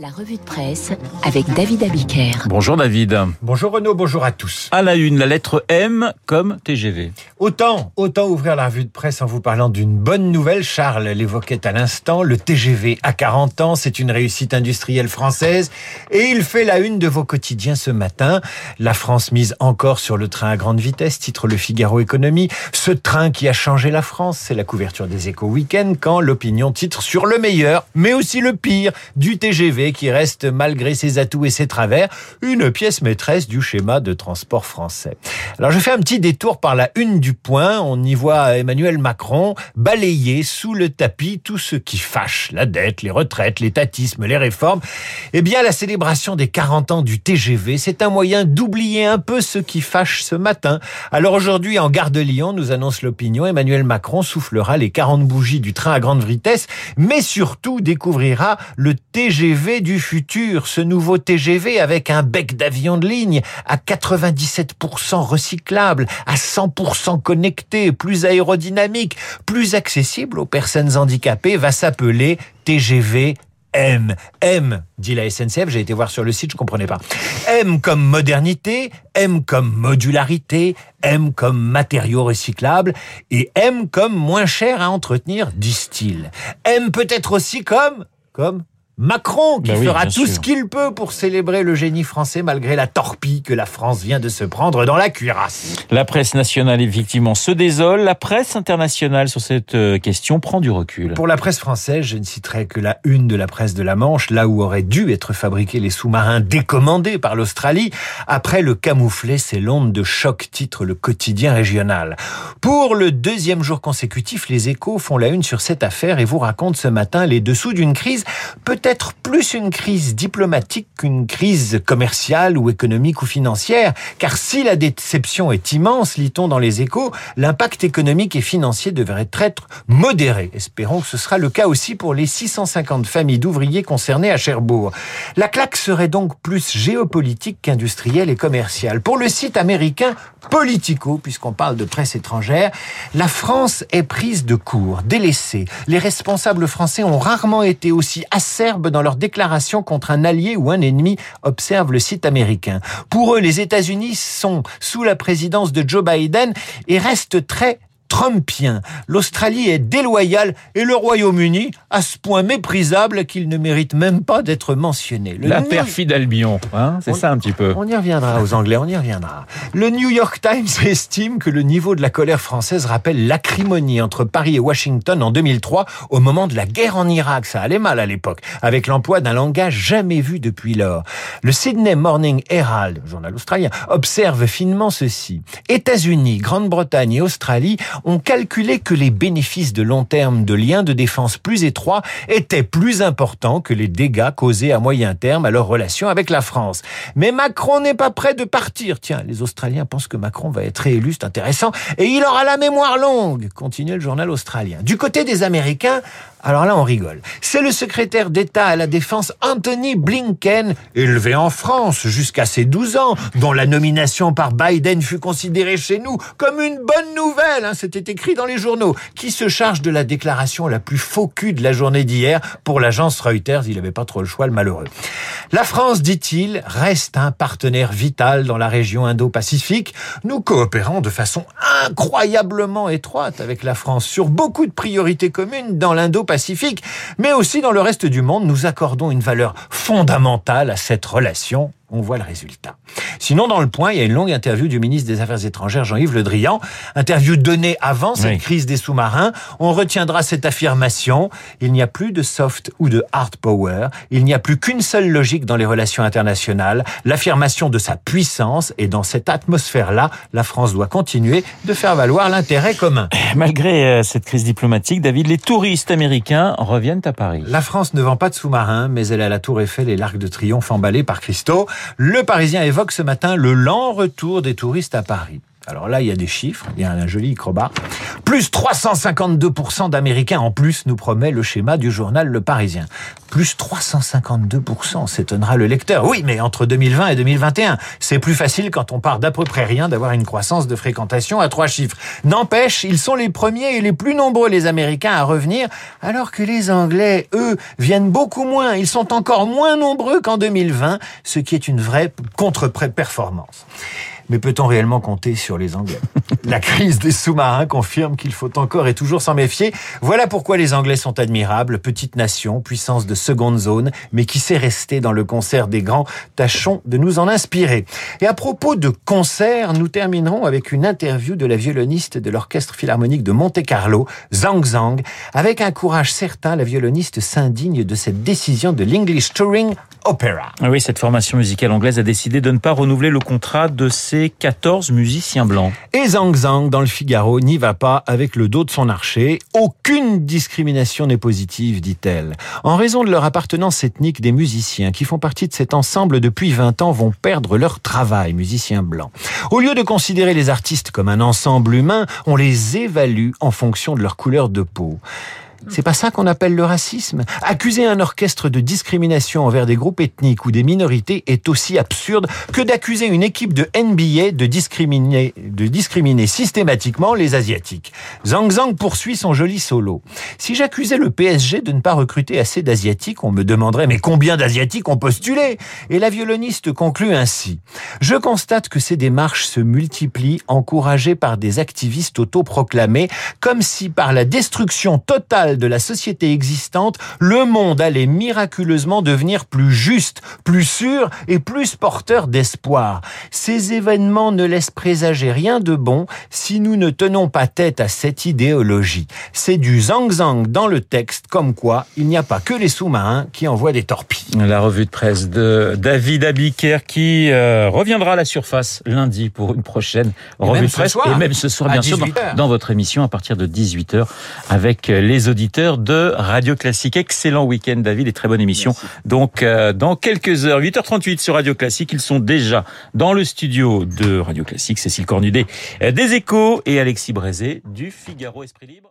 La revue de presse avec David Abiker. Bonjour David. Bonjour Renaud, bonjour à tous. À la une, la lettre M comme TGV. Autant, autant ouvrir la revue de presse en vous parlant d'une bonne nouvelle. Charles l'évoquait à l'instant. Le TGV à 40 ans, c'est une réussite industrielle française et il fait la une de vos quotidiens ce matin. La France mise encore sur le train à grande vitesse, titre le Figaro Économie. Ce train qui a changé la France, c'est la couverture des échos week-end quand l'opinion titre sur le meilleur, mais aussi le pire du TGV qui reste, malgré ses atouts et ses travers, une pièce maîtresse du schéma de transport français. Alors je fais un petit détour par la une du point. On y voit Emmanuel Macron balayer sous le tapis tout ce qui fâche. La dette, les retraites, l'étatisme, les réformes. Eh bien, la célébration des 40 ans du TGV, c'est un moyen d'oublier un peu ce qui fâche ce matin. Alors aujourd'hui, en gare de Lyon, nous annonce l'opinion, Emmanuel Macron soufflera les 40 bougies du train à grande vitesse, mais surtout découvrira le TGV du futur, ce nouveau TGV avec un bec d'avion de ligne à 97% recyclable, à 100% connecté, plus aérodynamique, plus accessible aux personnes handicapées, va s'appeler TGV M. M, dit la SNCF, j'ai été voir sur le site, je comprenais pas. M comme modernité, M comme modularité, M comme matériaux recyclables et M comme moins cher à entretenir, disent-ils. M peut être aussi comme, comme Macron qui Bah oui, fera tout sûr. ce qu'il peut pour célébrer le génie français malgré la torpille que la France vient de se prendre dans la cuirasse. La presse nationale effectivement se désole. La presse internationale sur cette euh, question prend du recul. Pour la presse française, je ne citerai que la une de la presse de la Manche, là où auraient dû être fabriqués les sous-marins décommandés par l'Australie. Après le camouflet, c'est l'onde de choc, titre le quotidien régional. Pour le deuxième jour consécutif, les échos font la une sur cette affaire et vous racontent ce matin les dessous d'une crise, peut-être plus une crise diplomatique qu'une crise commerciale ou économique ou financière. Car si la déception est immense, lit-on dans les échos, l'impact économique et financier devrait être modéré. Espérons que ce sera le cas aussi pour les 650 familles d'ouvriers concernés à Cherbourg. La claque serait donc plus géopolitique qu'industrielle et commerciale. Pour le site américain Politico, puisqu'on parle de presse étrangère, la France est prise de court, délaissée. Les responsables français ont rarement été aussi acerbes dans leurs déclarations contre un allié ou un ennemi, observe le site américain. Pour eux, les États-Unis sont sous la présidence de Joe Biden et restent très Trumpien. L'Australie est déloyale et le Royaume-Uni à ce point méprisable qu'il ne mérite même pas d'être mentionné. Le La New- perfide Albion, hein, c'est ça un petit peu. on y reviendra aux Anglais, on y reviendra. Le New York Times estime que le niveau de la colère française rappelle l'acrimonie entre Paris et Washington en 2003 au moment de la guerre en Irak. Ça allait mal à l'époque, avec l'emploi d'un langage jamais vu depuis lors. Le Sydney Morning Herald, journal australien, observe finement ceci. États-Unis, Grande-Bretagne et Australie ont calculé que les bénéfices de long terme de liens de défense plus étroits étaient plus importants que les dégâts causés à moyen terme à leur relation avec la France. Mais Macron n'est pas prêt de partir. Tiens, les Australiens pensent que Macron va être réélu, c'est intéressant. Et il aura la mémoire longue, continue le journal australien. Du côté des Américains, alors là, on rigole. C'est le secrétaire d'État à la Défense Anthony Blinken, élevé en France jusqu'à ses 12 ans, dont la nomination par Biden fut considérée chez nous comme une bonne nouvelle, hein, c'était écrit dans les journaux, qui se charge de la déclaration la plus faux de la journée d'hier pour l'agence Reuters. Il n'avait pas trop le choix, le malheureux. La France, dit-il, reste un partenaire vital dans la région Indo-Pacifique. Nous coopérons de façon incroyablement étroite avec la France sur beaucoup de priorités communes dans l'Indo-Pacifique, mais aussi dans le reste du monde. Nous accordons une valeur fondamentale à cette relation. On voit le résultat. Sinon, dans le point, il y a une longue interview du ministre des Affaires étrangères, Jean-Yves Le Drian. Interview donnée avant cette Oui. crise des sous-marins. On retiendra cette affirmation. Il n'y a plus de soft ou de hard power. Il n'y a plus qu'une seule logique dans les relations internationales. L'affirmation de sa puissance. Et dans cette atmosphère-là, la France doit continuer de faire valoir l'intérêt commun. Malgré euh, cette crise diplomatique, David, les touristes américains reviennent à Paris. La France ne vend pas de sous-marins, mais elle a la Tour Eiffel et l'Arc de Triomphe emballés par Christo. Le Parisien évoque ce matin le lent retour des touristes à Paris. Alors là, il y a des chiffres, il y a un joli crobat. Plus 352% d'Américains en plus, nous promet le schéma du journal Le Parisien. Plus 352%, s'étonnera le lecteur. Oui, mais entre 2020 et 2021, c'est plus facile quand on part d'à peu près rien d'avoir une croissance de fréquentation à trois chiffres. N'empêche, ils sont les premiers et les plus nombreux, les Américains, à revenir, alors que les Anglais, eux, viennent beaucoup moins. Ils sont encore moins nombreux qu'en 2020, ce qui est une vraie contre-performance. Mais peut-on réellement compter sur les Anglais? La crise des sous-marins confirme qu'il faut encore et toujours s'en méfier. Voilà pourquoi les Anglais sont admirables, petite nation, puissance de seconde zone, mais qui sait rester dans le concert des grands. Tâchons de nous en inspirer. Et à propos de concert, nous terminerons avec une interview de la violoniste de l'Orchestre Philharmonique de Monte-Carlo, Zhang Zhang. Avec un courage certain, la violoniste s'indigne de cette décision de l'English Touring Opera. Oui, cette formation musicale anglaise a décidé de ne pas renouveler le contrat de ses 14 musiciens blancs. Et Zhang Zhang, dans le Figaro, n'y va pas avec le dos de son archer. Aucune discrimination n'est positive, dit-elle. En raison de leur appartenance ethnique, des musiciens qui font partie de cet ensemble depuis 20 ans vont perdre leur travail, musiciens blancs. Au lieu de considérer les artistes comme un ensemble humain, on les évalue en fonction de leur couleur de peau. C'est pas ça qu'on appelle le racisme. Accuser un orchestre de discrimination envers des groupes ethniques ou des minorités est aussi absurde que d'accuser une équipe de NBA de discriminer, de discriminer systématiquement les Asiatiques. Zhang Zhang poursuit son joli solo. Si j'accusais le PSG de ne pas recruter assez d'Asiatiques, on me demanderait mais combien d'Asiatiques ont postulé? Et la violoniste conclut ainsi. Je constate que ces démarches se multiplient, encouragées par des activistes autoproclamés, comme si par la destruction totale de la société existante, le monde allait miraculeusement devenir plus juste, plus sûr et plus porteur d'espoir. Ces événements ne laissent présager rien de bon si nous ne tenons pas tête à cette idéologie. C'est du zang-zang dans le texte, comme quoi il n'y a pas que les sous-marins qui envoient des torpilles. La revue de presse de David Abiker qui euh, reviendra à la surface lundi pour une prochaine revue de presse. Soir, et même ce soir, bien sûr, dans, dans, votre émission à partir de 18h avec les auditeurs de Radio Classique. Excellent week-end, David, et très bonne émission. Merci. Donc, euh, dans quelques heures, 8h38 sur Radio Classique, ils sont déjà dans le studio de Radio Classique. Cécile Cornudet euh, des Échos et Alexis Brézé du Figaro Esprit Libre.